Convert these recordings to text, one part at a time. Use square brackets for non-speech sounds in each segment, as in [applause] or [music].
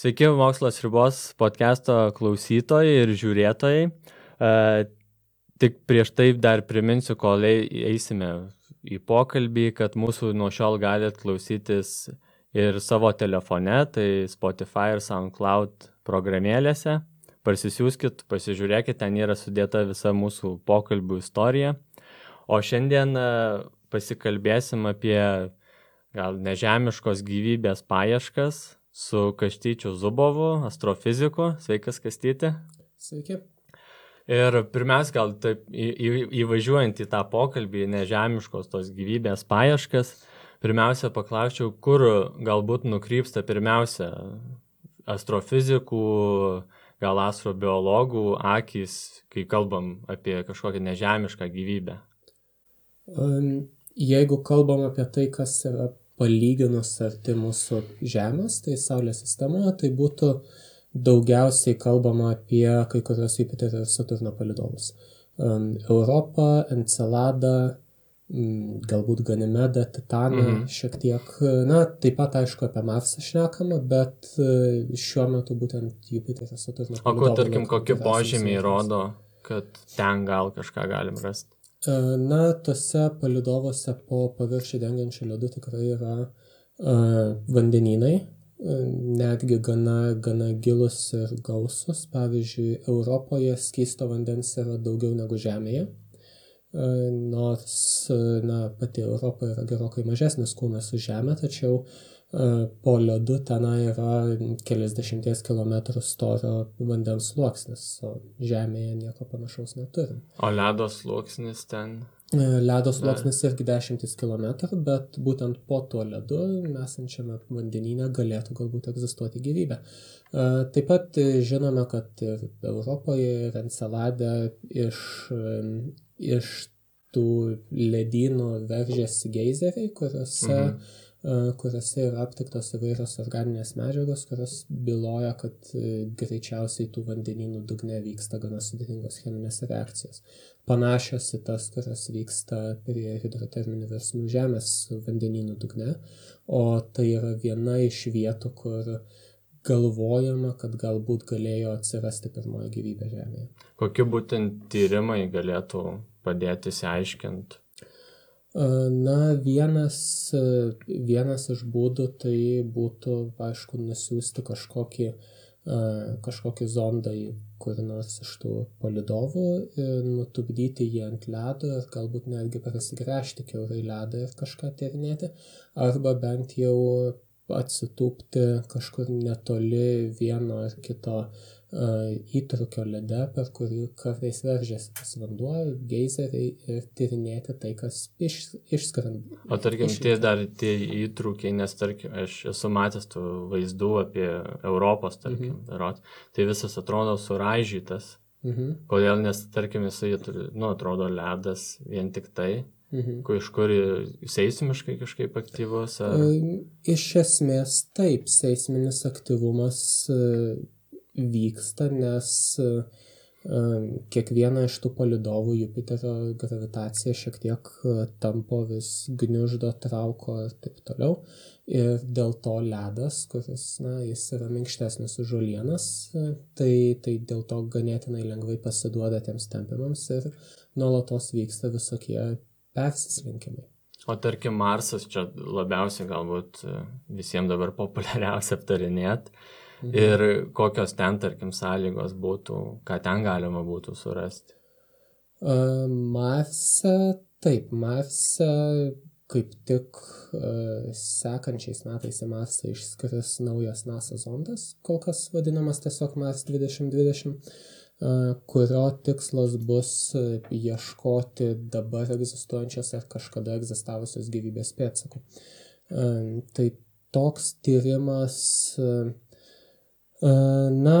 Sveiki, Mokslas ribos podcast'o klausytojai ir žiūrėtojai. E, tik prieš tai dar priminsiu, kol eisime į pokalbį, kad mūsų nuo šiol galite klausytis ir savo telefone, tai Spotify ir SoundCloud programėlėse. Parsisiųskit, pasižiūrėkit, ten yra sudėta visa mūsų pokalbių istorija. O šiandien e, pasikalbėsim apie gal nežemiškos gyvybės paieškas, su Kastyčiu Zubovu, astrofiziku. Sveikas, Kastyti. Sveiki. Ir pirmiausia, gal taip į, į, įvažiuojant į tą pokalbį, nežemiškos tos gyvybės paieškas, pirmiausia paklausčiau, kur galbūt nukrypsta pirmiausia astrofizikų, gal astrobiologų akis, kai kalbam apie kažkokią nežemišką gyvybę. Jeigu kalbam apie tai, kas yra palyginus arti mūsų Žemės, tai Saulės sistemoje, tai būtų daugiausiai kalbama apie kai kurios Jupiterio ir Saturno palidovus. Um, Europą, Enceladą, um, galbūt Ganimedą, Titaną, mhm. šiek tiek, na, taip pat aišku apie Marsą šnekama, bet uh, šiuo metu būtent Jupiterio Saturno. O kur, tarkim, kokie požymiai rodo, kad ten gal kažką galim rasti? E, na, tose palidovose po paviršių dengiančių ledų tikrai yra uh, vandenynai, uh, netgi gana, gana gilus ir gausus. Pavyzdžiui, Europoje skysto vandens yra daugiau negu Žemėje. Nors, na, pati Europa yra gerokai mažesnis kūnas už Žemę, tačiau E, po ledu tenai yra keliasdešimties kilometrų storio vandens sluoksnis, o Žemėje nieko panašaus neturim. O ledo sluoksnis ten? E, ledo sluoksnis irgi dešimtis kilometrų, bet būtent po tuo ledu esančiame vandenyne galėtų galbūt egzistuoti gyvybė. E, taip pat žinome, kad ir Europoje, ir Enceladė iš, iš tų ledynų veržėsi geizeriai, kuriuose mhm kuriuose yra aptiktos įvairios organinės medžiagos, kurios byloja, kad e, greičiausiai tų vandenynų dugne vyksta gana sudėtingos cheminės reakcijos. Panašios į tas, kurios vyksta prie hidroterminių versmių žemės vandenynų dugne, o tai yra viena iš vietų, kur galvojama, kad galbūt galėjo atsirasti pirmoji gyvybė Žemėje. Kokie būtent tyrimai galėtų padėti įsiaiškinti Na, vienas, vienas iš būdų tai būtų, aišku, nusiųsti kažkokį, kažkokį zondą į kurį nors iš tų palidovų, nutupdyti jį ant ledo ir galbūt netgi prasigręžti keurai ledą ir kažką tyrinėti, arba bent jau atsitūpti kažkur netoli vieno ar kito įtrukio lede, per kurį kartais veržiasi tas vanduo, geizeriai ir tyrinėti tai, kas iš, išskrenda. O tarkim, iš... tie dar tie įtrūkiai, nes tarkim, aš esu matęs tų vaizdų apie Europos, tarkim, mhm. darot, tai visas atrodo suraižytas. Mhm. Kodėl, nes tarkim, jisai, nu, atrodo ledas vien tik tai. Mhm. Iš kur seismiškai kažkaip aktyvus? Ar... Iš esmės taip, seisminis aktyvumas vyksta, nes kiekvieną iš tų palidovų Jupiterio gravitacija šiek tiek tampo vis gniuždo, trauko ir taip toliau. Ir dėl to ledas, kuris, na, jis yra minkštesnis už žolienas, tai, tai dėl to ganėtinai lengvai pasiduoda tiems tempimams ir nuolatos vyksta visokie persislinkimai. O tarkim, Marsas čia labiausiai galbūt visiems dabar populiariausia aptarinėti. Ir kokios ten, tarkim, sąlygos būtų, ką ten galima būtų surasti? Uh, Marse, taip, Marse kaip tik uh, sekančiais metais į Marsą išskris naujas NASA zondas, kol kas vadinamas tiesiog Mars 2020, uh, kurio tikslas bus ieškoti dabar egzistuojančios ar kažkada egzistavusios gyvybės pėdsakų. Uh, tai toks tyrimas uh, Na,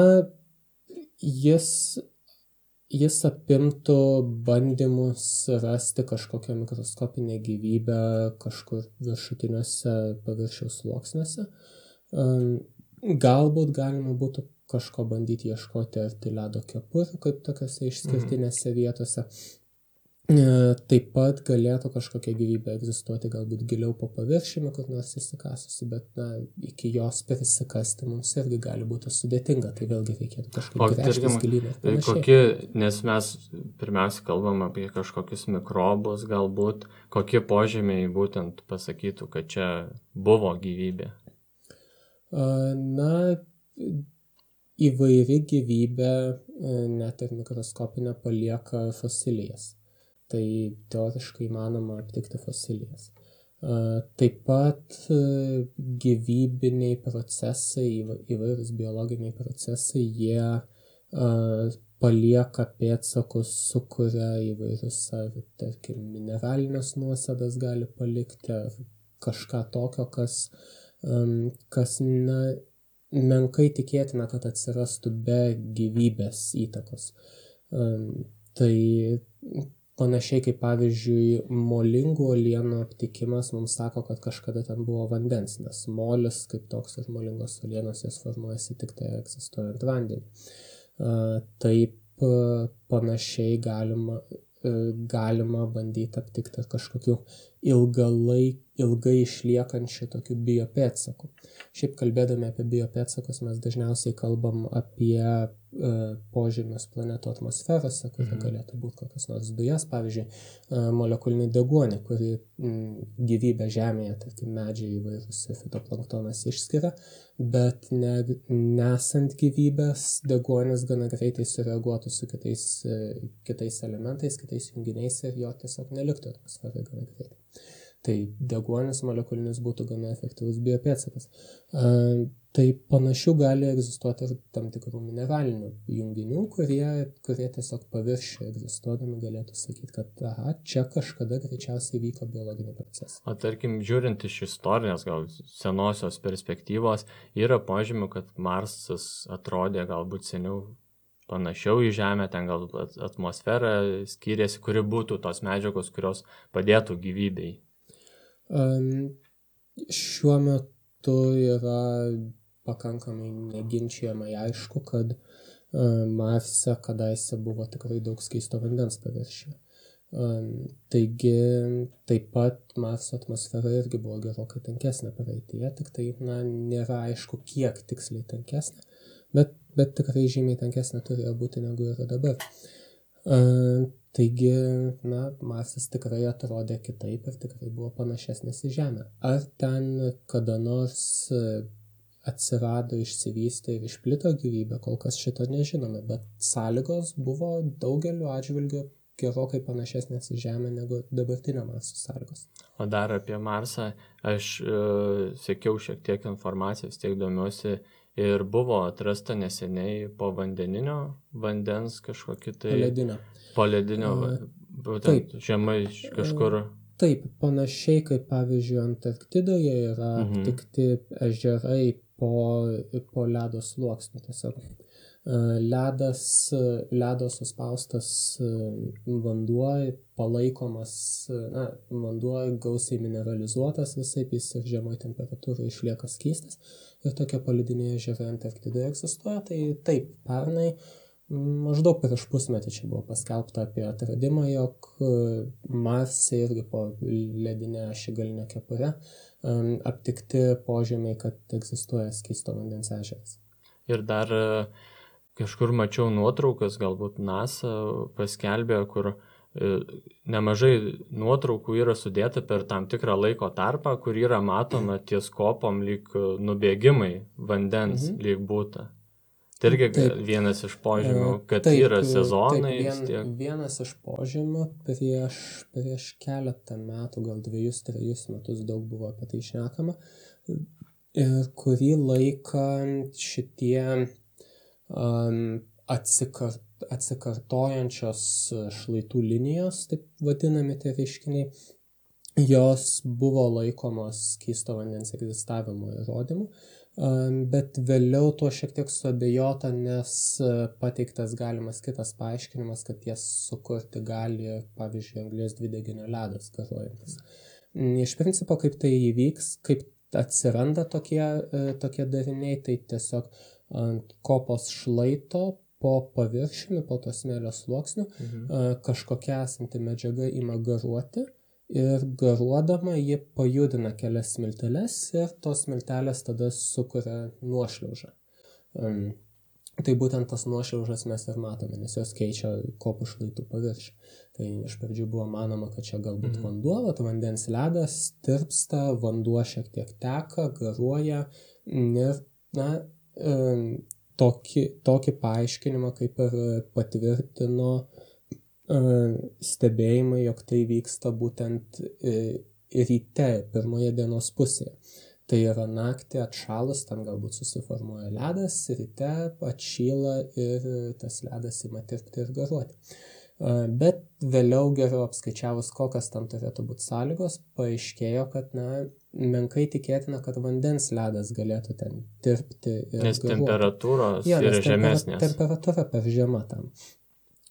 jis, jis apimtų bandymus rasti kažkokią mikroskopinę gyvybę kažkur viršutiniuose paviršiaus sluoksniuose. Galbūt galima būtų kažko bandyti ieškoti arti ledo kepurių, kaip tokiuose išskirtinėse vietose. E, taip pat galėtų kažkokia gyvybė egzistuoti galbūt giliau po paviršiumi, kur nors įsikasusi, bet na, iki jos prisikasti mums irgi gali būti sudėtinga, tai vėlgi reikėtų kažkaip gręžtis gilyn. Kokie, nes mes pirmiausia kalbam apie kažkokius mikrobus, galbūt kokie požymiai būtent pasakytų, kad čia buvo gyvybė. Na, įvairi gyvybė, e, net ir mikroskopinė, palieka fosilijas tai teoriškai įmanoma aptikti fosilijas. Taip pat e, gyvybiniai procesai, įvairūs biologiniai procesai, jie palieka pėtsakus, sukuria įvairius, tarkim, mineralinės nuosėdas gali palikti ar kažką tokio, kas, kas na, menkai tikėtina, kad atsirastų be gyvybės įtakos. Tai Panašiai kaip pavyzdžiui molingų uolienų aptikimas mums sako, kad kažkada ten buvo vandens, nes molis kaip toks ir molingos uolienos jas formuojasi tik tai egzistuojant vandeniu. Taip panašiai galima, galima bandyti aptikti kažkokiu ilgalai, ilgai išliekančių tokių biopėdsakų. Šiaip kalbėdami apie biopėdsakus mes dažniausiai kalbam apie e, požemės planetų atmosferose, kur mhm. galėtų būti kokios nors dujas, pavyzdžiui, e, molekulinį deguonį, kurį m, gyvybė Žemėje, tarkim, medžiai įvairūs fitoplanktonas išskiria, bet ne, nesant gyvybės, deguonis gana greitai sureaguotų su kitais, e, kitais elementais, kitais junginiais ir jo tiesiog neliktų atmosferoje gana greitai. Tai deguonis molekulinis būtų gana efektyvus biopėtsakas. Tai panašių gali egzistuoti ir tam tikrų mineralinių junginių, kurie, kurie tiesiog paviršiuje egzistuodami galėtų sakyti, kad aha, čia kažkada greičiausiai vyko biologiniai procesai. O tarkim, žiūrint iš istorinės, gal senosios perspektyvos, yra požymių, kad Marsas atrodė galbūt seniau panašiau į Žemę, ten gal atmosfera skiriasi, kuri būtų tos medžiagos, kurios padėtų gyvybei. Šiuo metu yra pakankamai neginčiamai aišku, kad Marse kadaise buvo tikrai daug skaisto vandens paviršiuje. Taigi taip pat Marso atmosfera irgi buvo gerokai tankesnė praeitie, tik tai na, nėra aišku, kiek tiksliai tankesnė, bet, bet tikrai žymiai tankesnė turėjo būti negu yra dabar. Taigi, na, Marsas tikrai atrodė kitaip ir tikrai buvo panašesnis į Žemę. Ar ten kada nors atsirado, išsivystė ir išplito gyvybė, kol kas šito nežinome, bet sąlygos buvo daugeliu atžvilgių gerokai panašesnės į Žemę negu dabartinio Marso sąlygos. O dar apie Marsą, aš uh, sekiau šiek tiek informacijos, tiek domiuosi ir buvo atrasta neseniai po vandeninio vandens kažkokį tai... Poledinio. Poledinio, būtent žemai kažkur. Taip, panašiai kaip pavyzdžiui Antarktidoje yra mhm. aptikti ežerai po, po ledo sluoksniu tiesiog. Ledas, ledo suspaustas vanduo palaikomas, na, vanduo gausiai mineralizuotas visai, jis ir žemai temperatūrai išlieka skystas ir tokie palidiniai ežerai Antarktidoje egzistuoja, tai taip, pernai maždaug prieš pusmetį čia buvo paskelbta apie atradimą, jog Marse irgi po ledinę šigalinę kepurę aptikti požemiai, kad egzistuoja skysto vandens ežeras. Ir dar e, kažkur mačiau nuotraukas, galbūt NASA paskelbė, kur e, nemažai nuotraukų yra sudėta per tam tikrą laiko tarpą, kur yra matoma ties kopom lyg nubėgimai vandens, mhm. lyg būta. Tai irgi taip, vienas iš požymių, e, kad taip, yra sezonai. Taip, vien, vienas iš požymių prieš, prieš keletą metų, gal dviejus, trejus metus daug buvo apie tai šnekama. Ir kurį laiką šitie atsikart, atsikartojančios šlaitų linijos, taip vadinami tie reiškiniai, jos buvo laikomos keisto vandens egzistavimo įrodymu. Bet vėliau tuo šiek tiek suabejota, nes e, pateiktas galimas kitas paaiškinimas, kad jas sukurti gali, pavyzdžiui, anglės dvideginio ledas garuojantis. Iš principo, kaip tai įvyks, kaip atsiranda tokie, e, tokie dariniai, tai tiesiog ant kopos šlaito po paviršiumi, po to smėlio sluoksniu, mhm. kažkokia esanti medžiaga ima garuoti ir garuodama ji pajudina kelias smilteles ir tos smiltelės tada sukuria nuošliaužą. Um, tai būtent tas nuošliaužas mes ir matome, nes jos keičia kopų šlaitų paviršių. Tai iš pradžių buvo manoma, kad čia galbūt mm. vanduo, bet vandens ledas tirpsta, vanduo šiek tiek teka, garuoja ir, na, tokį, tokį paaiškinimą kaip ir patvirtino uh, stebėjimai, jog tai vyksta būtent uh, ryte, pirmoje dienos pusėje. Tai yra naktį atšalus, ten galbūt susiformuoja ledas, ryte atšyla ir tas ledas ima tirpti ir garuoti. Bet vėliau geriau apskaičiavus, kokios tam turėtų būti sąlygos, paaiškėjo, kad na, menkai tikėtina, kad vandens ledas galėtų ten tirpti. Nes garuoti. temperatūros ja, yra žemesnės. Temperatūra per žema tam.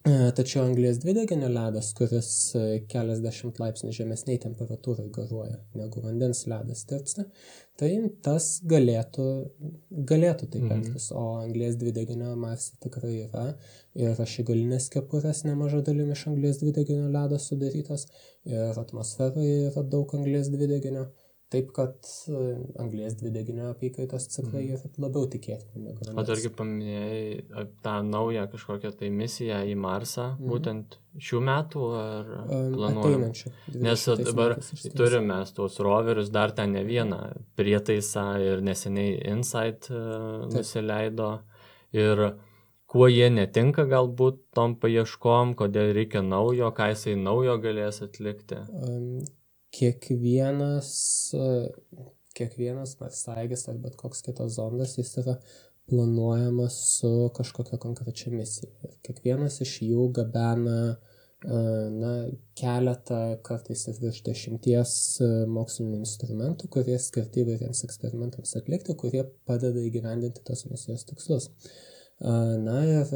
E, tačiau anglės dvideginio ledas, kuris e, keliasdešimt laipsnių žemesniai temperatūrai garuoja negu vandens ledas tirpsta, tai tas galėtų, galėtų taip mhm. elgtis. O anglės dvideginio Marse tikrai yra ir ašigalinės kepurės nemaža dalimi iš anglės dvideginio ledo sudarytos ir atmosferoje yra daug anglės dvideginio. Taip, kad e, anglės dvideginio apykaitos ciklai mm. labiau tikėtini negu vandens. O dargi paminėjai tą naują kažkokią tai misiją į Marsą, mm. būtent šių metų ar planuojame? Nes dabar turime tuos roverius, dar ten ne vieną prietaisą ir neseniai Insight uh, nusileido. Ir kuo jie netinka galbūt tom paieškom, kodėl reikia naujo, ką jisai naujo galės atlikti? Kiekvienas, kiekvienas marsaigis ar bet koks kitas zondas, jis yra planuojamas su kažkokia konkrečia misija. Ir kiekvienas iš jų gabena na, keletą, kartais ir virš dešimties mokslinių instrumentų, kurie skirti įvairiems eksperimentams atlikti, kurie padeda įgyvendinti tos misijos tikslus. Na ir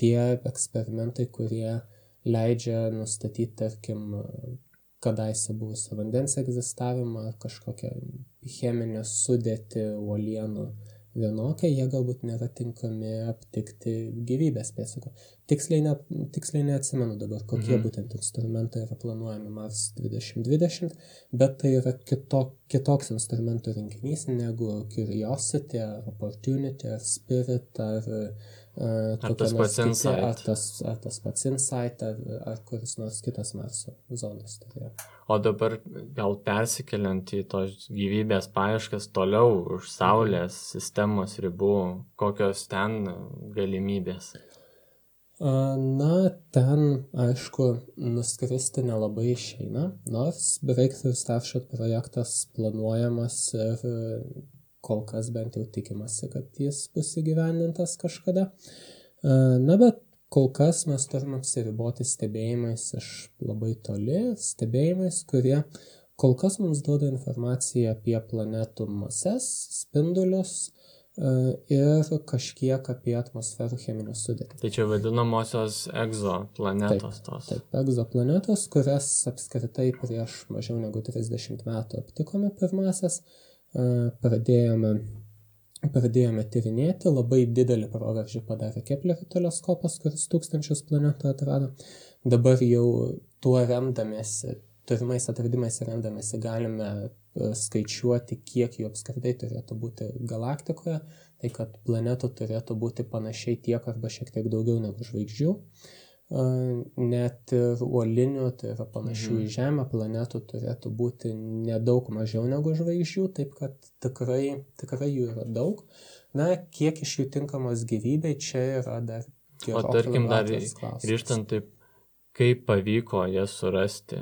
tie eksperimentai, kurie leidžia nustatyti, tarkim, kadaise buvusio vandens egzistavimą, kažkokią cheminę sudėtį uolienų vienokią, jie galbūt nėra tinkami aptikti gyvybės pėdsakų. Tiksliai, ne, tiksliai neatsimenu dabar, kokie mhm. būtent instrumentai yra planuojami Mars 2020, bet tai yra kito, kitoks instrumentų rinkinys negu Curiosity, ar Opportunity, ar Spirit, ar Ar tas pats insight. Ar tas, ar tas pats insight, ar, ar kuris nors kitas Marso zonas. Tai o dabar gal persikeliant į tos gyvybės paieškas toliau už Saulės sistemos ribų, kokios ten galimybės? Na, ten, aišku, nuskristi nelabai išeina, nors beveik Starshot projektas planuojamas ir kol kas bent jau tikimasi, kad jis bus įgyvendintas kažkada. E, na, bet kol kas mes turime apsiriboti stebėjimais iš labai toli, stebėjimais, kurie kol kas mums duoda informaciją apie planetų mases, spindulius e, ir kažkiek apie atmosferų cheminę sudėtį. Tai čia vadinamosios egzoplanetos tos. Taip, egzoplanetos, kurias apskritai prieš mažiau negu 30 metų aptikome pirmasias pradėjome, pradėjome tyrinėti, labai didelį proveržį padarė Keplerio teleskopas, kuris tūkstančius planetų atrado. Dabar jau tuo remdamėsi, turimais atradimais remdamėsi galime skaičiuoti, kiek jų apskritai turėtų būti galaktikoje, tai kad planetų turėtų būti panašiai tiek arba šiek tiek daugiau negu žvaigždžių. Uh, net ir uolinių, tai yra panašių mhm. į Žemę planetų turėtų būti nedaug mažiau negu žvaigždžių, taip kad tikrai, tikrai jų yra daug. Na, kiek iš jų tinkamos gyvybei, čia yra dar. O tarkim, dar grįžtant taip, kaip pavyko jas surasti.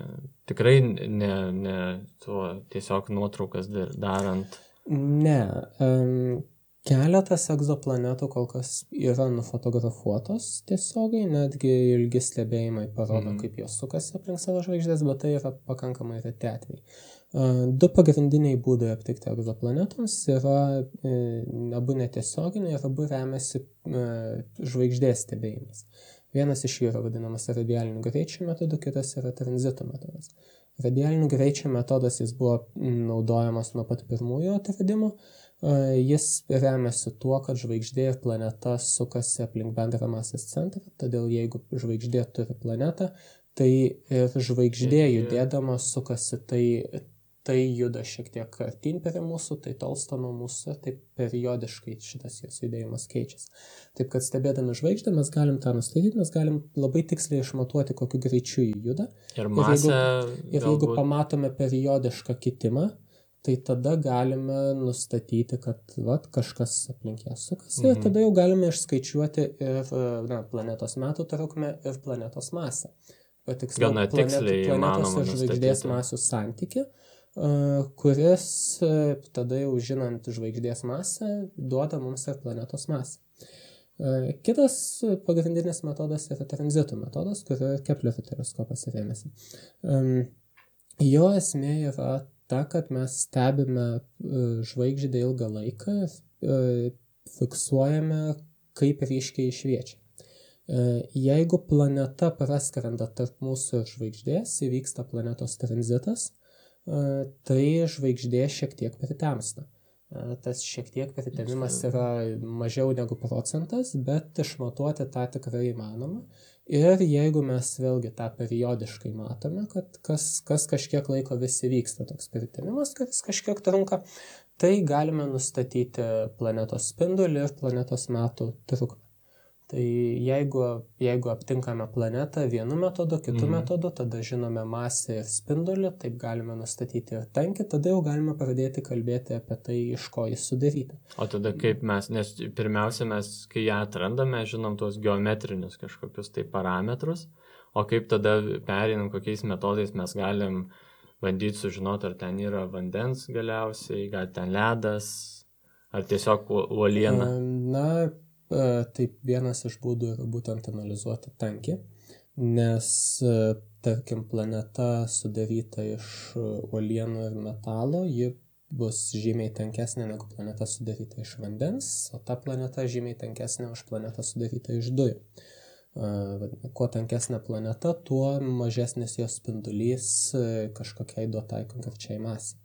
Tikrai ne, ne tuo tiesiog nuotraukas darant. Ne. Um, Keletas egzoplanetų kol kas yra nufotografuotos tiesiogiai, netgi ilgi stebėjimai parodo, mm. kaip jos sukasi aplink savo žvaigždės, bet tai yra pakankamai reti atvejai. Du pagrindiniai būdai aptikti egzoplanetoms yra e, abu netiesioginiai ir abu remiasi e, žvaigždės stebėjimais. Vienas iš jų yra vadinamas radialiniu greičiu metodu, kitas yra tranzito metodas. Radialinių greičių metodas jis buvo naudojamas nuo pat pirmųjų atradimų. Jis remiasi tuo, kad žvaigždė ir planeta sukasi aplink bendrą masės centrą, todėl jeigu žvaigždė turi planetą, tai ir žvaigždė judėdama sukasi tai tai juda šiek tiek artyn prie mūsų, tai tolsta nuo mūsų, taip periodiškai šitas jos judėjimas keičiasi. Taip kad stebėdami žvaigždę mes galim tą nustatyti, mes galim labai tiksliai išmatuoti, kokiu greičiu jį juda. Ir, masę, ir, jeigu, ir jeigu pamatome periodišką kitimą, tai tada galime nustatyti, kad vat, kažkas aplink ją sukasi mhm. ir tada jau galime išskaičiuoti ir na, planetos metų trukmę ir planetos masę. Patiksliau, Gana tiksliai planet, planetos ir žvaigždės masių santyki kuris tada jau žinant žvaigždės masę duoda mums ir planetos masę. Kitas pagrindinis metodas yra tranzitų metodas, kurio Keplerio teleskopas rėmėsi. Jo esmė yra ta, kad mes stebime žvaigždę ilgą laiką, fiksuojame, kaip ryškiai šviečia. Jeigu planeta praskrenda tarp mūsų ir žvaigždės, įvyksta planetos tranzitas, tai žvaigždė šiek tiek pritemsta. Tas šiek tiek pritemimas yra mažiau negu procentas, bet išmatuoti tą tikrai įmanoma. Ir jeigu mes vėlgi tą periodiškai matome, kad kas, kas kažkiek laiko vis įvyksta toks pritemimas, kuris kažkiek trunka, tai galime nustatyti planetos spindulį ir planetos metų trukmę. Tai jeigu, jeigu aptinkame planetą vienu metodu, kitu mm. metodu, tada žinome masę ir spindulį, taip galime nustatyti ir tankį, tada jau galime pradėti kalbėti apie tai, iš ko jis sudaryta. O tada kaip mes, nes pirmiausia, mes, kai ją atrandame, žinom tuos geometrinius kažkokius tai parametrus, o kaip tada perinam, kokiais metodais mes galim bandyti sužinoti, ar ten yra vandens galiausiai, gal ten ledas, ar tiesiog uoliena. Na, Taip, vienas iš būdų yra būtent analizuoti tankį, nes, tarkim, planeta sudaryta iš uolienų ir metalo, ji bus žymiai tankesnė negu planeta sudaryta iš vandens, o ta planeta žymiai tankesnė už planetą sudarytą iš dujų. Kuo tankesnė planeta, tuo mažesnis jos spindulys kažkokiai duotai konkrečiai masiai.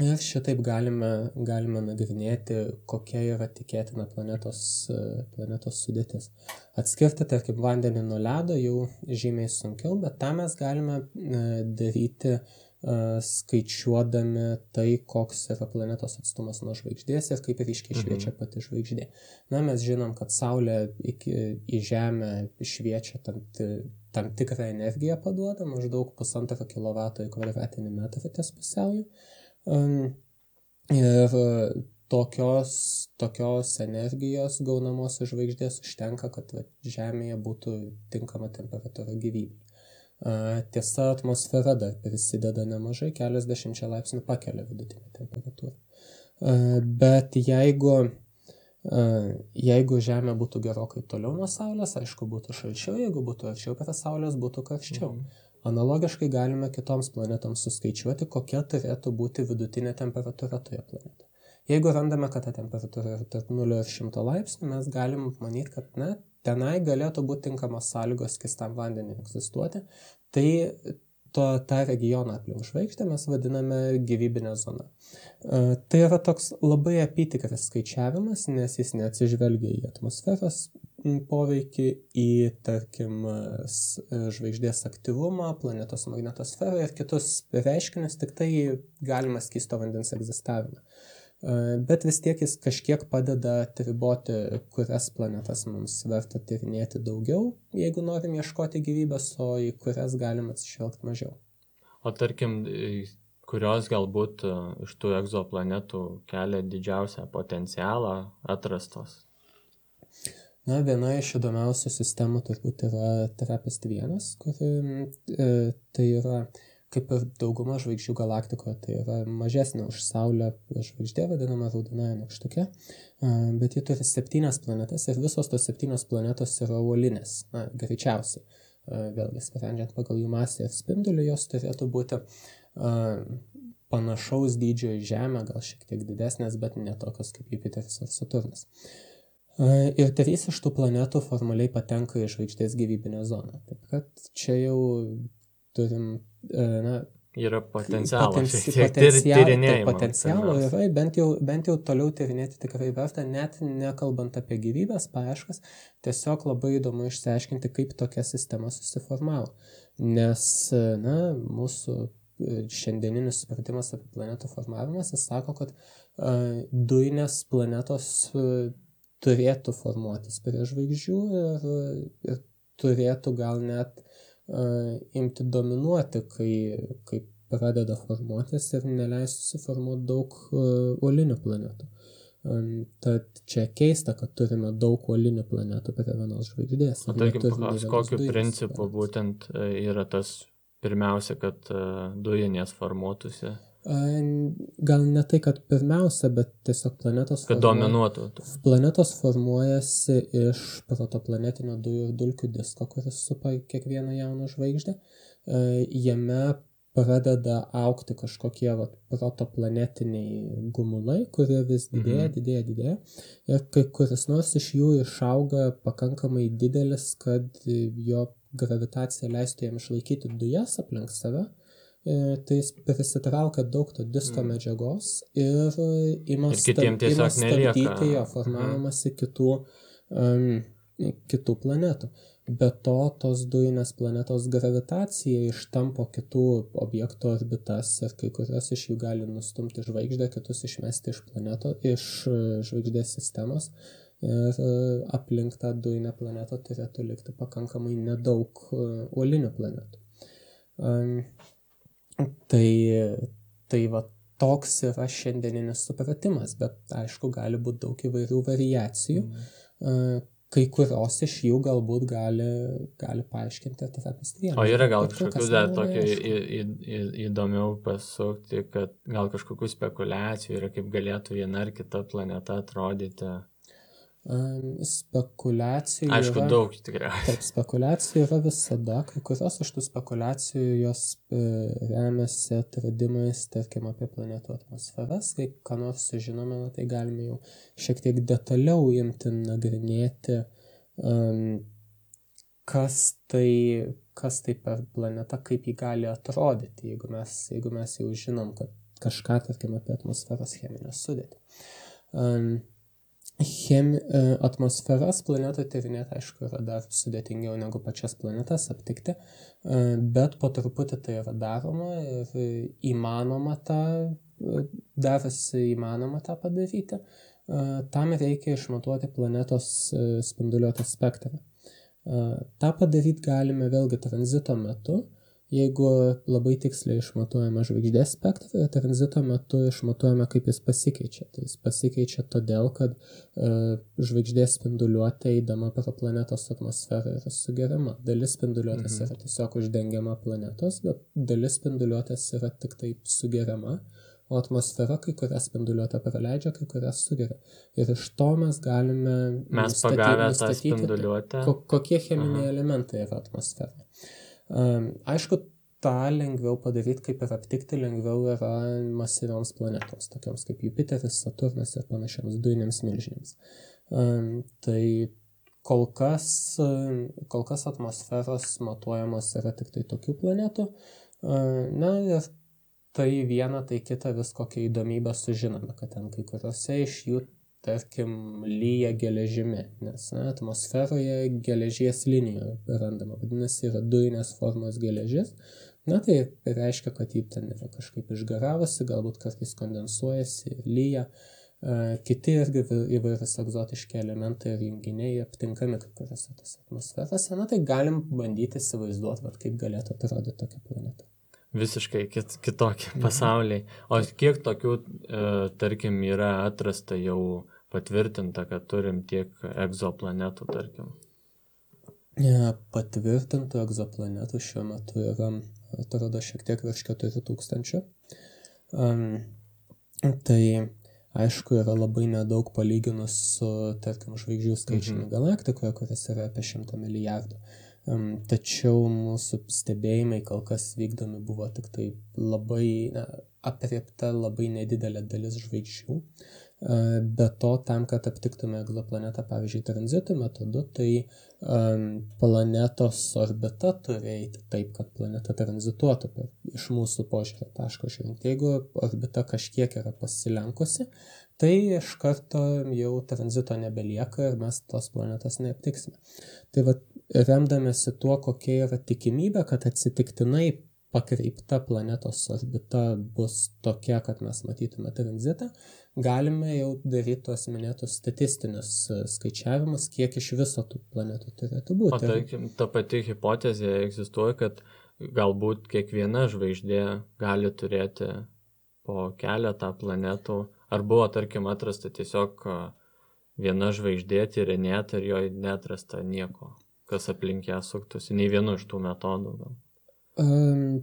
Ir šitaip galime, galime nagrinėti, kokia yra tikėtina planetos, planetos sudėtis. Atskirti, tarkim, vandenį nuo ledo jau žymiai sunkiau, bet tą mes galime e, daryti e, skaičiuodami tai, koks yra planetos atstumas nuo žvaigždės ir kaip ryškiai mhm. šviečia pati žvaigždė. Na, mes žinom, kad Saulė iki, į Žemę šviečia tam, tam tikrą energiją paduoda, maždaug pusantro kilovato į kvadratinį metrą ties pusiauju. Ir tokios, tokios energijos gaunamos iš žvaigždės užtenka, kad va, Žemėje būtų tinkama temperatūra gyvybei. Tiesa, atmosfera dar prisideda nemažai, keliasdešimčia laipsnių pakelia vidutinę temperatūrą. Bet jeigu, jeigu Žemė būtų gerokai toliau nuo Saulės, aišku, būtų šalčiau, jeigu būtų arčiau prie Saulės, būtų karščiau. Mhm. Analogiškai galime kitoms planetoms suskaičiuoti, kokia turėtų būti vidutinė temperatūra toje planetoje. Jeigu randame, kad ta temperatūra yra tarp 0 ir 100 laipsnių, mes galim manyti, kad ne, tenai galėtų būti tinkamos sąlygos skistam vandeniu egzistuoti. Tai to, tą regioną aplink žvaigždę mes vadiname gyvybinė zona. E, tai yra toks labai apytikras skaičiavimas, nes jis neatsižvelgia į atmosferos poveikį į, tarkim, žvaigždės aktyvumą, planetos magnetosferą ir kitus reiškinius, tik tai galima skysto vandens egzistavimą. Bet vis tiek jis kažkiek padeda atriboti, kurias planetas mums verta tyrinėti daugiau, jeigu norim ieškoti gyvybės, o į kurias galim atsižvelgti mažiau. O tarkim, kurios galbūt iš tų egzoplanetų kelia didžiausią potencialą atrastos? Na, viena iš įdomiausių sistemų turbūt yra Terapist 1, kuri e, tai yra, kaip ir dauguma žvaigždžių galaktikoje, tai yra mažesnė už Saulę žvaigždė, vadinama raudonąją nykštukę, e, bet ji turi septynias planetas ir visos tos septynios planetos yra uolinės, na, greičiausiai. E, vėlgi, sprendžiant pagal jų masę ir spindulį, jos turėtų būti e, panašaus dydžio į Žemę, gal šiek tiek didesnės, bet ne tokios kaip Jupiteris ar Saturnas. Ir trys iš tų planetų formaliai patenka į žvaigždės gyvybinę zoną. Taip kad čia jau turim na, yra potencialo. Potenci potencialo, potencialo yra, bent jau, bent jau toliau tyrinėti tikrai verta, net nekalbant apie gyvybės paieškas, tiesiog labai įdomu išsiaiškinti, kaip tokia sistema susiformavo. Nes, na, mūsų e, šiandieninis supratimas apie planetų formavimąsi sako, kad uh, dujinės planetos uh, turėtų formuotis prie žvaigždžių ir, ir turėtų gal net uh, imti dominuoti, kai, kai pradeda formuotis ir neleis susiformuoti daug uh, uolinių planetų. Um, tad čia keista, kad turime daug uolinių planetų prie vienos žvaigždės. O tarkim, kokiu principu būtent yra tas pirmiausia, kad dujinės formuotųsi? Gal ne tai, kad pirmiausia, bet tiesiog planetos. Kad dominuotų. Planetos formuojasi iš protoplanetinio dujų ir dulkių disko, kuris supa kiekvieną jauną žvaigždę. Jame pradeda aukti kažkokie vat, protoplanetiniai gumulai, kurie vis didėja, mhm. didėja, didėja. Ir kai kuris nors iš jų išauga pakankamai didelis, kad jo gravitacija leistų jam išlaikyti dujas aplink save E, tai jis prisitraukia daug to disko mm. medžiagos ir ima, ir stab, ima stabdyti jo formavimąsi mm. kitų, um, kitų planetų. Be to, tos dujinės planetos gravitacija ištampo kitų objektų orbitas ir kai kurios iš jų gali nustumti žvaigždę, kitus išmesti iš, planeto, iš e, žvaigždės sistemos ir e, aplink tą dujinę planetą turėtų likti pakankamai nedaug uolinių planetų. Um, Tai, tai va toks yra šiandieninis supratimas, bet aišku, gali būti daug įvairių variacijų. Mm. Kai kurios iš jų galbūt gali, gali paaiškinti trapistų vieną. O yra gal kažkokių dar tokių į, į, į, įdomiau pasukti, kad gal kažkokių spekulacijų yra, kaip galėtų viena ar kita planeta atrodyti. Spekulacijų. Aišku, yra, daug tikriausiai. Taip, spekulacijų yra visada, kai kurios iš tų spekulacijų jos e, remiasi atradimais, tarkim, apie planetų atmosferas, kai ką nors sužinome, na, tai galime jau šiek tiek detaliau imti nagrinėti, um, kas tai, kas tai per planeta, kaip jį gali atrodyti, jeigu mes, jeigu mes jau žinom, kad kažką, tarkim, apie atmosferos cheminę sudėtį. Um, Chemi, e, atmosferas planetą tyrinėti, aišku, yra dar sudėtingiau negu pačias planetas aptikti, e, bet po truputį tai yra daroma ir įmanoma tą, e, darosi įmanoma tą padaryti. Tam reikia išmatuoti planetos spinduliuotą spektrą. Ta padaryti galime vėlgi tranzito metu, Jeigu labai tiksliai išmatuojame žvaigždės spektrą, tranzito metu išmatuojame, kaip jis pasikeičia. Tai jis pasikeičia todėl, kad uh, žvaigždės spinduliuotė eidama pro planetos atmosferą yra sugeriama. Dalis spinduliuotės mhm. yra tiesiog uždengiama planetos, bet dalis spinduliuotės yra tik taip sugeriama, o atmosfera kai kurią spinduliuotę praleidžia, kai kurią sugeria. Ir iš to mes galime mes nustatyti, spinduliuotę. Kokie cheminiai Aha. elementai yra atmosferoje. Aišku, tą lengviau padaryti, kaip ir aptikti lengviau yra masyvioms planetoms, tokioms kaip Jupiteris, Saturnas ir panašiams dujinėms milžinėms. Tai kol kas, kol kas atmosferos matuojamos yra tik tai tokių planetų. Na ir tai vieną, tai kitą vis kokią įdomybę sužinome, kad ten kai kuriuose iš jų tarkim, lyja geležimi, nes na, atmosferoje geležies linija randama, vadinasi, yra dujinės formos geležis. Na tai reiškia, kad jį ten yra kažkaip išgaravusi, galbūt kartais kondensuojasi, lyja. Kiti irgi įvairūs egzotiški elementai ir junginiai aptinkami kai kuriuose tos atmosferose. Na tai galim bandyti įsivaizduoti, kaip galėtų atrodyti tokia planeta visiškai kit, kitokie mhm. pasauliai. O kiek tokių, e, tarkim, yra atrasta jau patvirtinta, kad turim tiek egzoplanetų, tarkim? Ja, patvirtintų egzoplanetų šiuo metu yra, atrodo, šiek tiek virš 4000. Um, tai aišku, yra labai nedaug palyginus su, tarkim, žvaigždžių skaičiumi mhm. galaktikoje, kuris yra apie 100 milijardų. Um, tačiau mūsų stebėjimai kol kas vykdomi buvo tik tai labai na, apriepta labai nedidelė dalis žvaigždžių. Be to, tam, kad aptiktume egzoplanetą, pavyzdžiui, tranzitų metodu, tai um, planetos orbita turi eiti taip, kad planeta tranzituotų per, iš mūsų požiūrio taško žiūrint. Jeigu orbita kažkiek yra pasilenkusi, tai iš karto jau tranzito nebelieka ir mes tos planetos neaptiksime. Tai va, remdamėsi tuo, kokia yra tikimybė, kad atsitiktinai pakreipta planetos orbita bus tokia, kad mes matytume tranzitą, galime jau daryti tuos minėtus statistinius e, skaičiavimus, kiek iš viso tų planetų turėtų būti. O tarkim, ta pati hipotezė egzistuoja, kad galbūt kiekviena žvaigždė gali turėti po keletą planetų, ar buvo, tarkim, atrasta tiesiog e, viena žvaigždė tyrinėta ir joje netrasta nieko, kas aplink ją suktųsi, nei vienu iš tų metodų. Gal. Um,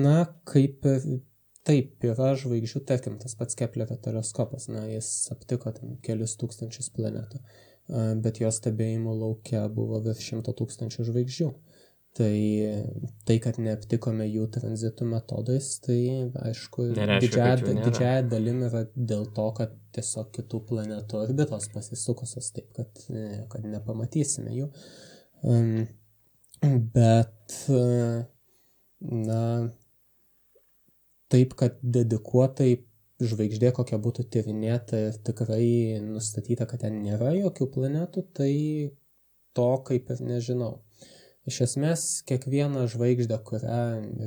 na, kaip Taip, yra žvaigždžių, tarkim, tas pats Keplerio teleskopas, na, jis aptiko ten kelius tūkstančius planetų, bet jo stebėjimo laukia buvo virš šimto tūkstančių žvaigždžių. Tai tai, kad neaptikome jų tranzitų metodais, tai aišku, didžiaja, didžiaja dalim yra dėl to, kad tiesiog kitų planetų orbitos pasisukusios taip, kad, kad nepamatysime jų. Bet, na, taip, kad dedikuotai žvaigždė kokia būtų tyrinėta ir tikrai nustatyta, kad ten nėra jokių planetų, tai to kaip ir nežinau. Iš esmės, kiekvieną žvaigždę, kurią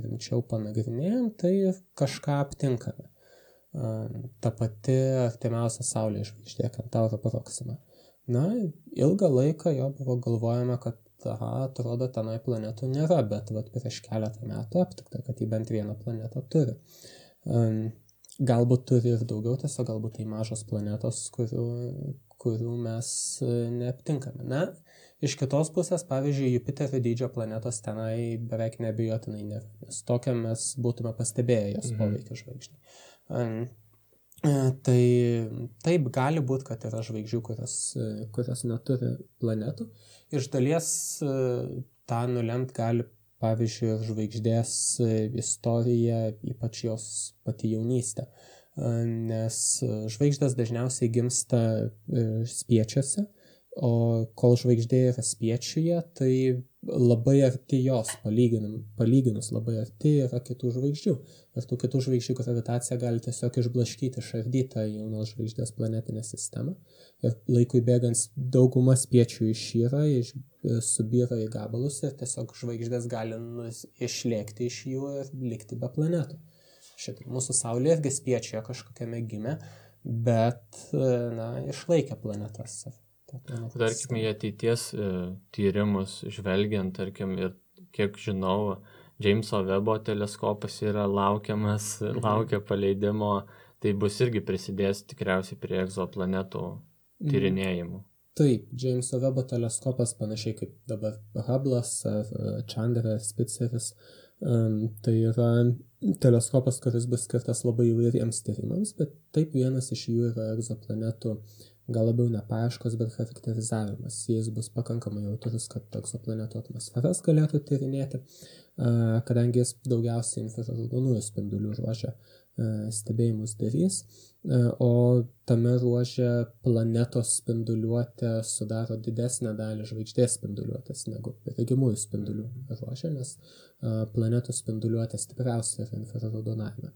rimčiau panagrinėjom, tai kažką aptinkame. Ta pati artimiausia Saulė žvaigždė, Kentauro Proxima. Na, ilgą laiką jo buvo galvojama, kad aha, atrodo, tenai planetų nėra, bet vat, prieš keletą metų aptikta, kad jį bent vieną planetą turi. Galbūt turi ir daugiau, tiesiog galbūt tai mažos planetos, kurių, kurių mes e, neaptinkame. Na, iš kitos pusės, pavyzdžiui, Jupiterio dydžio planetos tenai beveik nebejotinai nėra, nes tokią mes būtume pastebėję jos mhm. poveikį žvaigždį. Um, Tai taip gali būti, kad yra žvaigždžių, kurios, kurios neturi planetų. Iš dalies tą nulemt gali, pavyzdžiui, žvaigždės istorija, ypač jos pati jaunystė. Nes žvaigždės dažniausiai gimsta spiečiuose, o kol žvaigždė yra spiečiuje, tai labai arti jos, palyginus labai arti yra kitų žvaigždžių. Ir tų kitų žvaigždžių gravitacija gali tiesiog išblaškyti, išardyti jaunos žvaigždės planetinę sistemą. Ir laikui bėgant dauguma spiečių išyra, iš, subyra į gabalus ir tiesiog žvaigždės gali nus, išlėkti iš jų ir likti be planetų. Šitai mūsų Saulė irgi spiečiai kažkokiame gimė, bet na, išlaikė planetas. Tarkim, į ateities e, tyrimus žvelgiant, tarkim, ir kiek žinau, Jameso Webo teleskopas yra laukiamas, mhm. laukia paleidimo, tai bus irgi prisidės tikriausiai prie egzoplanetų mhm. tyrinėjimų. Taip, Jameso Webo teleskopas panašiai kaip dabar Hubble'as ar Chandra Spitzeris, tai yra teleskopas, kuris bus skirtas labai įvairiems tyrimams, bet taip vienas iš jų yra egzoplanetų gal labiau ne paieškos, bet charakterizavimas. Jis bus pakankamai jautrus, kad egzoplanetų atmosferas galėtų tyrinėti, kadangi jis daugiausiai infraraudonųjų spindulių ruožę stebėjimus darys, o tame ruože planetos spinduliuotė sudaro didesnę dalį žvaigždės spinduliuotės negu regimųjų spindulių ruožė, nes planetų spinduliuotė stipriausia yra infraraudonavime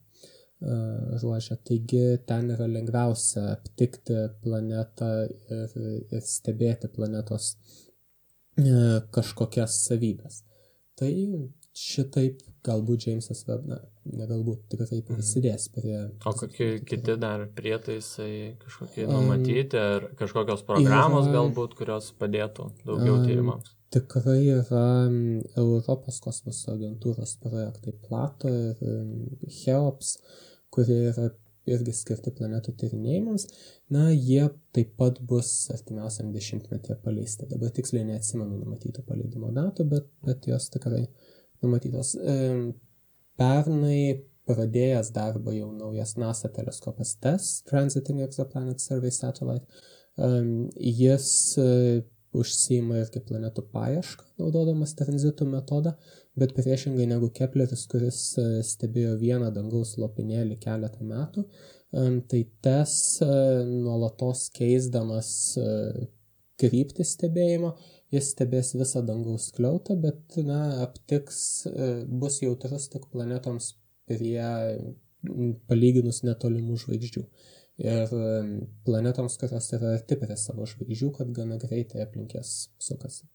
ruože. Taigi ten yra lengviausia aptikti planetą ir, ir stebėti planetos e, kažkokias savybės. Tai šitaip galbūt Jamesas Webb, na, ne galbūt, tikrai mhm. prisidės prie... O kokie kiti dar prietaisai kažkokie numatyti, ar kažkokios programos yra, galbūt, kurios padėtų daugiau um, tyrimams? Tikrai yra Europos kosmoso agentūros projektai Plato ir Cheops. Uh, kurie yra irgi skirti planetų tyrinėjimams, na, jie taip pat bus artimiausiam dešimtmetyje paleisti. Dabar tiksliai neatsimenu numatytų paleidimo datų, bet, bet jos tikrai numatytos. Pernai pradėjęs darbą jau naujas NASA teleskopas TESS, Transiting Exoplanet Survey Satellite, jis užsima irgi planetų paiešką, naudodamas tranzitų metodą bet priešingai negu Kepleris, kuris e, stebėjo vieną dangaus lopinėlį keletą metų, tai tes nuolatos keisdamas kryptį stebėjimo, jis stebės visą dangaus kliautą, bet, na, aptiks, bus jautrus tik planetoms prie palyginus netolimų žvaigždžių ir planetoms, kurios yra arti prie savo žvaigždžių, kad gana greitai aplinkės sukasi.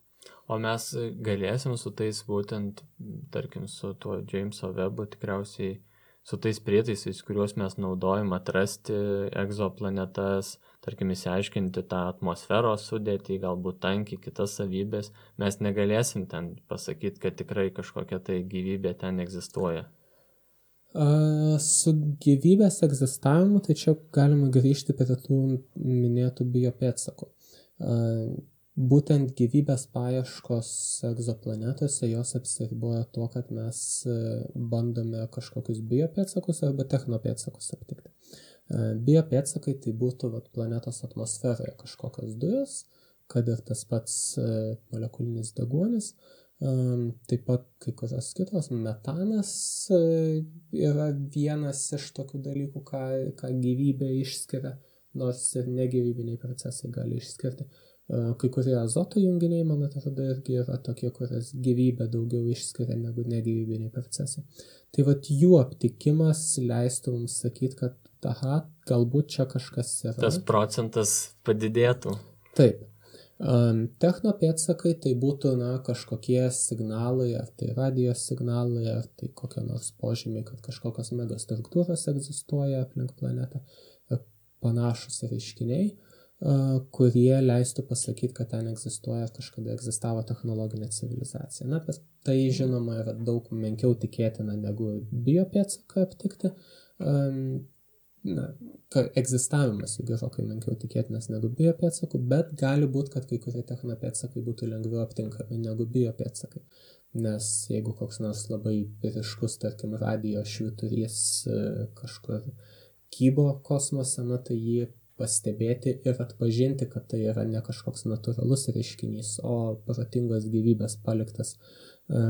O mes galėsim su tais būtent, tarkim, su tuo Jameso Webo tikriausiai, su tais prietaisais, kuriuos mes naudojam atrasti egzoplanetas, tarkim, įsiaiškinti tą atmosferos sudėtį, galbūt tankį, kitas savybės, mes negalėsim ten pasakyti, kad tikrai kažkokia tai gyvybė ten egzistuoja. Su gyvybės egzistavimu, tai čia galima grįžti prie tų minėtų biopėdsakų. Būtent gyvybės paieškos egzoplanetose jos apsiriboja tuo, kad mes e, bandome kažkokius biopėdsakus arba technopėdsakus aptikti. Biopėdsakai tai būtų vat, planetos atmosferoje kažkokios dujos, kad ir tas pats e, molekulinis deguonis, Taip pat kai kurios kitos, metanas e, yra vienas iš tokių dalykų, ką, ką gyvybė išskiria, nors ir negyvybiniai procesai gali išskirti. E, kai kurie azoto junginiai, man atrodo, irgi yra tokie, kurias gyvybė daugiau išskiria negu negyvybiniai procesai. Tai vad jų aptikimas leistų mums sakyti, kad, aha, galbūt čia kažkas yra. Tas procentas padidėtų. Taip. Techno pėtsakai tai būtų na, kažkokie signalai, ar tai radio signalai, ar tai kokie nors požymiai, kad kažkokios megastruktūros egzistuoja aplink planetą, panašus reiškiniai, kurie leistų pasakyti, kad ten egzistuoja, kažkada egzistavo technologinė civilizacija. Na, bet tai žinoma yra daug menkiau tikėtina negu biopėtsaką aptikti na, egzistavimas jų gerokai menkiau tikėtinas negu biopėdsakų, bet gali būti, kad kai kurie technopėdsakai būtų lengviau aptinkami negu biopėdsakai. Nes jeigu koks nors labai ryškus, tarkim, radio švyturys e, kažkur kybo kosmose, na tai jį pastebėti ir atpažinti, kad tai yra ne kažkoks natūralus reiškinys, o protingos gyvybės paliktas e,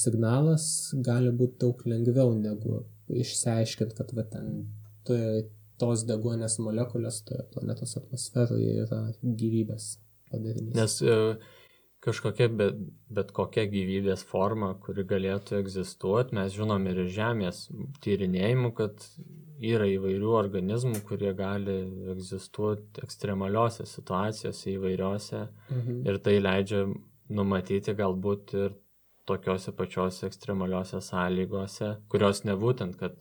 signalas gali būti daug lengviau negu išsiaiškinti, kad va ten tos deguonės molekulės toje planetos atmosferoje yra gyvybės padarinys. Nes e, kažkokia, bet, bet kokia gyvybės forma, kuri galėtų egzistuoti, mes žinom ir iš Žemės tyrinėjimų, kad yra įvairių organizmų, kurie gali egzistuoti ekstremaliuose situacijose įvairiose mhm. ir tai leidžia numatyti galbūt ir tokiuose pačiuose ekstremaliuose sąlygose, kurios nebūtent, kad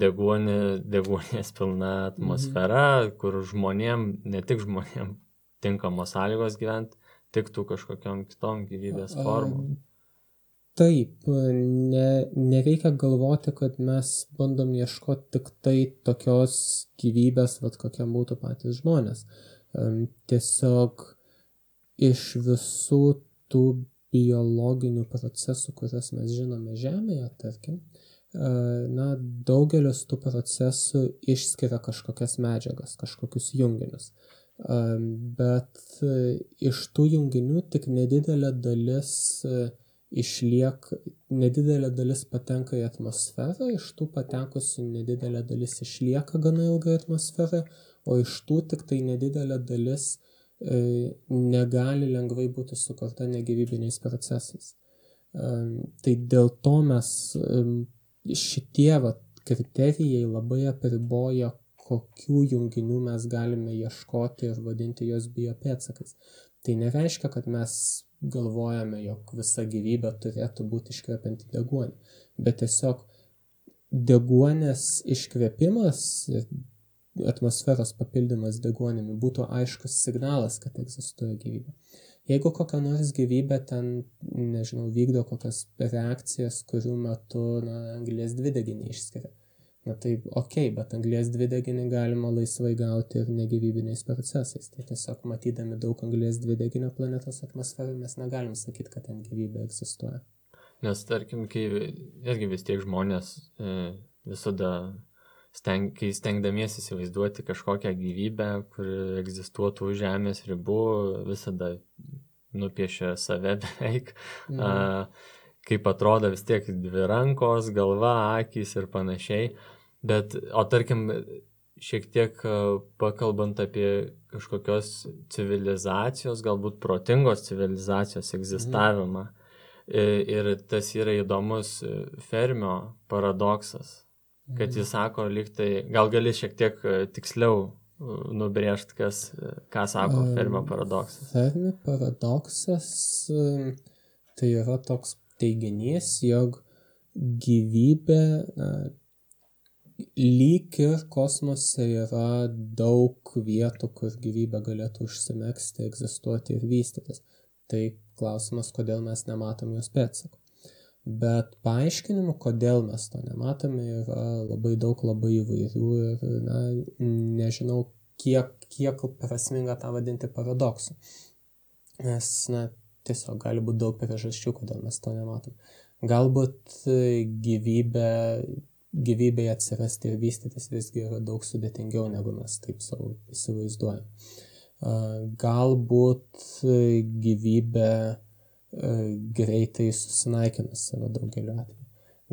deguonė, deguonės pilna atmosfera, mhm. kur žmonėm, ne tik žmonėm tinkamos sąlygos gyventi, tiktų kažkokiam kitom gyvybės formom. Taip, ne, nereikia galvoti, kad mes bandom ieškoti tik tai tokios gyvybės, vad kokia būtų patys žmonės. Tiesiog iš visų tų biologinių procesų, kuriuos mes žinome Žemėje, tarkim, na, daugelis tų procesų išskiria kažkokias medžiagas, kažkokius junginius. Bet iš tų junginių tik nedidelė dalis išliek, nedidelė dalis patenka į atmosferą, iš tų patekusių nedidelė dalis išlieka gana ilgai atmosferą, o iš tų tik tai nedidelė dalis e, negali lengvai būti sukurta negyvybiniais procesais. Tai dėl to mes šitie vat, kriterijai labai apriboja, kokių junginių mes galime ieškoti ir vadinti juos biopėdsakais. Tai nereiškia, kad mes galvojame, jog visa gyvybė turėtų būti iškvepianti deguonį, bet tiesiog deguonės iškvepimas ir atmosferos papildymas deguonimi būtų aiškus signalas, kad egzistuoja gyvybė. Jeigu kokia nors gyvybė ten, nežinau, vykdo kokias reakcijas, kurių metu, na, anglės dvideginį išskiria. Na tai ok, bet anglės dvideginį galima laisvai gauti ir negyvybiniais procesais. Tai tiesiog matydami daug anglės dvideginio planetos atmosferų mes negalim sakyti, kad ten gyvybė egzistuoja. Nes tarkim, kai irgi vis tiek žmonės e, visada steng, kai stengdamiesi įsivaizduoti kažkokią gyvybę, kuri egzistuotų už Žemės ribų, visada nupiešia save [laughs] beveik. Mhm. A, kaip atrodo vis tiek dvi rankos, galva, akys ir panašiai. Bet, o tarkim, šiek tiek pakalbant apie kažkokios civilizacijos, galbūt protingos civilizacijos egzistavimą. Mhm. Ir tas yra įdomus e, Fermio paradoksas, kad jis mhm. sako, liktai, gal gali šiek tiek e, tiksliau nubrėžti, kas, ką sako Fermio paradoksas. Fermio paradoksas tai yra toks teiginys, jog gyvybė lyg ir kosmose yra daug vietų, kur gyvybė galėtų užsimėgsti, egzistuoti ir vystytis. Tai klausimas, kodėl mes nematom jos pėdsakų. Bet paaiškinimų, kodėl mes to nematome, yra labai daug, labai įvairių ir, na, nežinau, kiek, kiek prasminga tą vadinti paradoksu. Nes, na, tiesiog gali būti daug priežasčių, kodėl mes to nematom. Galbūt gyvybė gyvybei atsirasti ir vystytis visgi yra daug sudėtingiau, negu mes taip savo įsivaizduojam. Galbūt gyvybė greitai susinaikina save daugeliu atveju.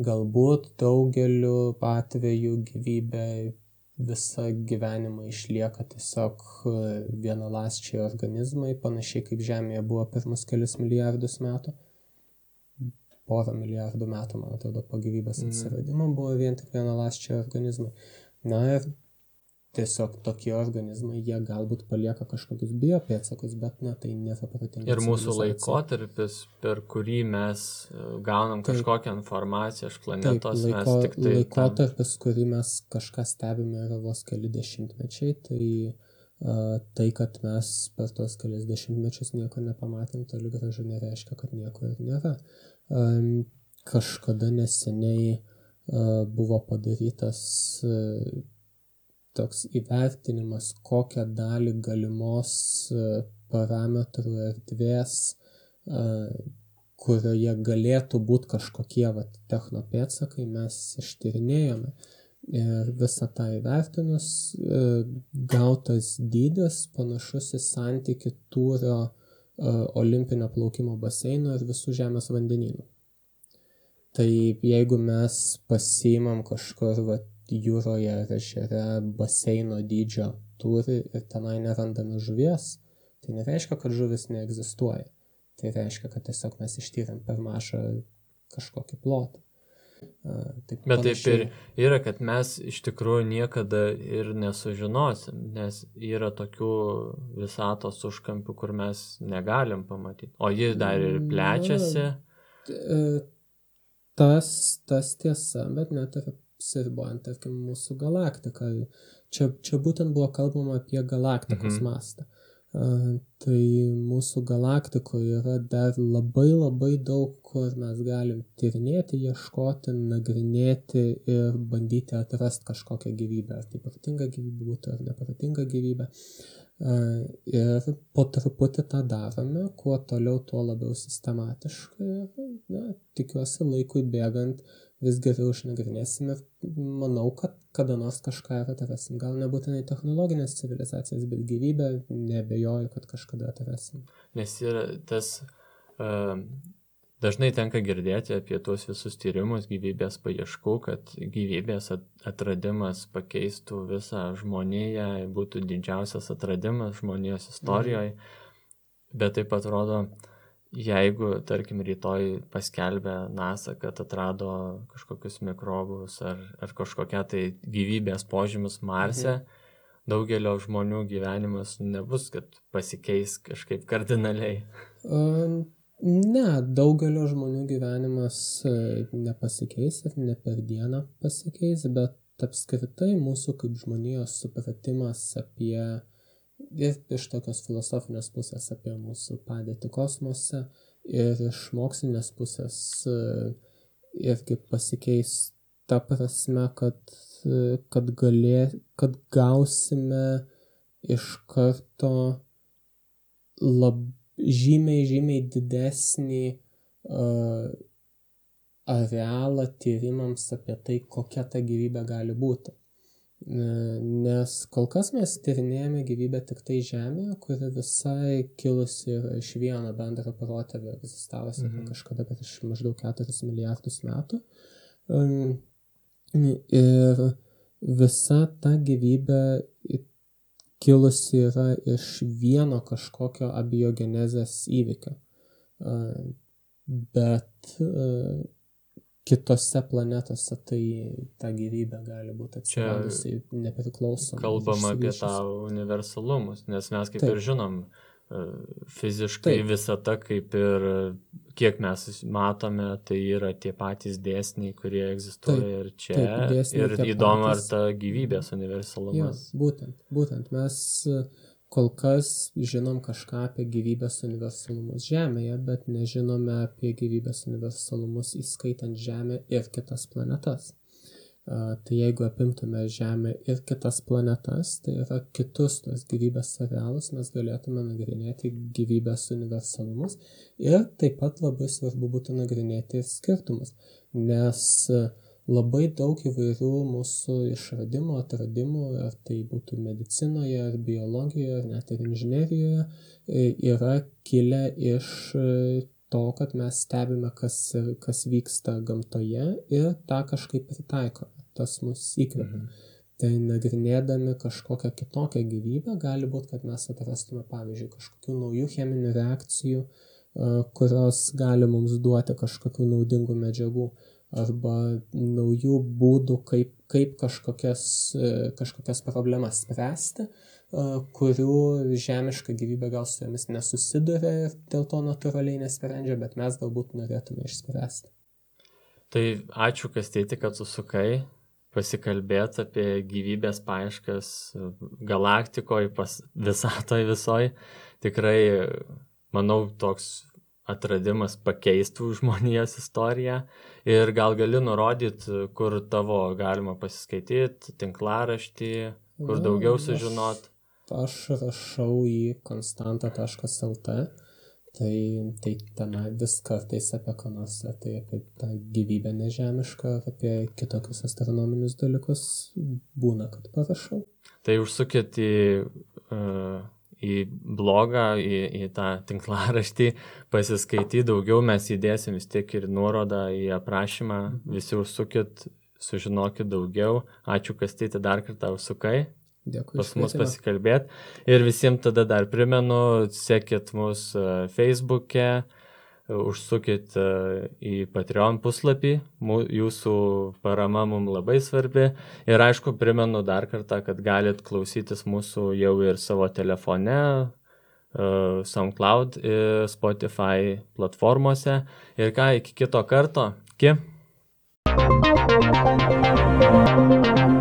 Galbūt daugeliu atveju gyvybė visą gyvenimą išlieka tiesiog vienalasčiai organizmai, panašiai kaip Žemėje buvo pirmus kelius milijardus metų porą milijardų metų, man atrodo, po gyvybės mhm. atsiradimo buvo vien tik vienaląsčiai organizmai. Na ir tiesiog tokie organizmai, jie galbūt palieka kažkokius biopėtsakus, bet na, tai nėra protinga. Ir mūsų laikotarpis, per kurį mes e, gaunam taip, kažkokią informaciją iš planetos, taip, laiko, mes tik tai... Laikotarpis, tam... kurį mes kažką stebime, yra vos keli dešimtmečiai, tai uh, tai, kad mes per tos kelias dešimtmečius nieko nepamatėm, toli gražu nereiškia, kad nieko ir nėra. Uh, kažkada neseniai buvo padarytas toks įvertinimas, kokią dalį galimos parametrų erdvės, kurioje galėtų būti kažkokie vat, technopėtsakai, mes ištyrinėjome. Ir visą tą įvertinus, gautas dydis panašus į santyki tūrio olimpinio plaukimo baseino ir visų žemės vandenynų. Tai jeigu mes pasiimam kažkur va, jūroje ar ežere baseino dydžio turi ir tenai nerandame žuvies, tai nereiškia, kad žuvis neegzistuoja. Tai reiškia, kad tiesiog mes ištyrėm per mažą kažkokį plotą. Taip, Bet panašiai. taip ir yra, kad mes iš tikrųjų niekada ir nesužinosim, nes yra tokių visatos užkampių, kur mes negalim pamatyti. O ji dar ir plečiasi. Na, tas, tas tiesa, bet net ir apsiribojant, tarkim, mūsų galaktiką. Čia, čia būtent buvo kalbama apie galaktikos mhm. mastą. Tai mūsų galaktikoje yra dar labai labai daug, kur mes galim tyrinėti, ieškoti, nagrinėti ir bandyti atrasti kažkokią gyvybę. Ar tai protinga gyvybė būtų, ar neprotinga gyvybė. Ir po truputį tą darome, kuo toliau, tuo labiau sistematiškai. Na, tikiuosi laikui bėgant vis geriau išnagrinėsim ir manau, kad kada nors kažką ir atrasim. Gal nebūtinai technologinės civilizacijas, bet gyvybę nebejoju, kad kažkada atrasim. Nes yra tas, uh, dažnai tenka girdėti apie tuos visus tyrimus gyvybės paieškų, kad gyvybės atradimas pakeistų visą žmoniją, būtų didžiausias atradimas žmonijos istorijoje, mm. bet taip atrodo, uh, jeigu, tarkim, rytoj paskelbė NASA, kad atrado kažkokius mikrobus ar, ar kažkokią tai gyvybės požymus Marse, mhm. daugelio žmonių gyvenimas nebus, kad pasikeis kažkaip kardinaliai. Um, ne, daugelio žmonių gyvenimas e, nepasikeis ir ne per dieną pasikeis, bet apskritai mūsų kaip žmonijos supratimas apie ir iš tokios filosofinės pusės apie mūsų padėtį kosmose ir iš mokslinės pusės e, irgi pasikeis ta prasme, kad, e, kad, galė, kad gausime iš karto lab, žymiai, žymiai didesnį uh, arealą tyrimams apie tai, kokia ta gyvybė gali būti. Nes kol kas mes tyrinėjame gyvybę tik tai Žemėje, kuri visai kilusi yra iš vieno bendro protėvio egzistavusi mhm. kažkada prieš maždaug 4 milijardus metų. Ir visa ta gyvybė kilusi yra iš vieno kažkokio abiogenezės įvykio. Bet kitose planetose tai ta gyvybė gali būti atsiradusi nepriklausomai. Kalbam apie tą universalumus, nes mes kaip Taip. ir žinom, e, fiziškai Taip. visata kaip ir kiek mes matome, tai yra tie patys dėsniai, kurie egzistuoja Taip. ir čia. Taip, ir įdomu, patys. ar ta gyvybės universalumas. Ja, būtent, būtent mes kol kas žinom kažką apie gyvybės universalumus Žemėje, bet nežinome apie gyvybės universalumus įskaitant Žemę ir kitas planetas. Tai jeigu apimtume Žemę ir kitas planetas, tai yra kitus tos gyvybės serialus, mes galėtume nagrinėti gyvybės universalumus ir taip pat labai svarbu būtų nagrinėti skirtumus, nes uh, labai daug įvairių mūsų išradimų, atradimų, ar tai būtų medicinoje, ar biologijoje, ar net ir inžinerijoje, e, yra kilę iš e, to, kad mes stebime, kas, kas vyksta gamtoje ir tą kažkaip pritaikome. Tas mus įkvepia. Mhm. Tai nagrinėdami kažkokią kitokią gyvybę, gali būti, kad mes atrastume, pavyzdžiui, kažkokių naujų cheminių reakcijų, e, kurios gali mums duoti kažkokių naudingų medžiagų arba naujų būdų, kaip, kaip kažkokias, e, kažkokias problemas spręsti, e, kurių žemiška gyvybė gal su jomis nesusiduria ir dėl to natūraliai nesprendžia, bet mes galbūt norėtume išspręsti. Tai ačiū, Kastėti, kad susukai pasikalbėti apie gyvybės paieškas galaktikoje, visatoje visoje. Tikrai, manau, toks atradimas pakeistų žmonijos istoriją ir gal gali nurodyti, kur tavo galima pasiskaityti, tinklaraštį, kur Na, daugiau sužinot. Aš, aš rašau į konstanta.lt, tai, tai tenai vis kartais apie ką nors, tai apie tą gyvybę nežemišką, apie kitokius astronominius dalykus būna, kad parašau. Tai užsukit į uh, į blogą, į, į tą tinklaraštį, pasiskaityti daugiau, mes įdėsim vis tiek ir nuorodą į aprašymą, visi užsukit, sužinokit daugiau. Ačiū, Kastyti, dar kartą užsukai. Dėkui. Pas mus pasikalbėti. Ir visiems tada dar primenu, sekit mus e, Facebook'e, užsukit e, į Patreon puslapį, jūsų parama mums labai svarbi. Ir aišku, primenu dar kartą, kad galit klausytis mūsų jau ir savo telefone, e, SoundCloud Spotify platformose. Ir ką, iki kito karto. Iki. thank you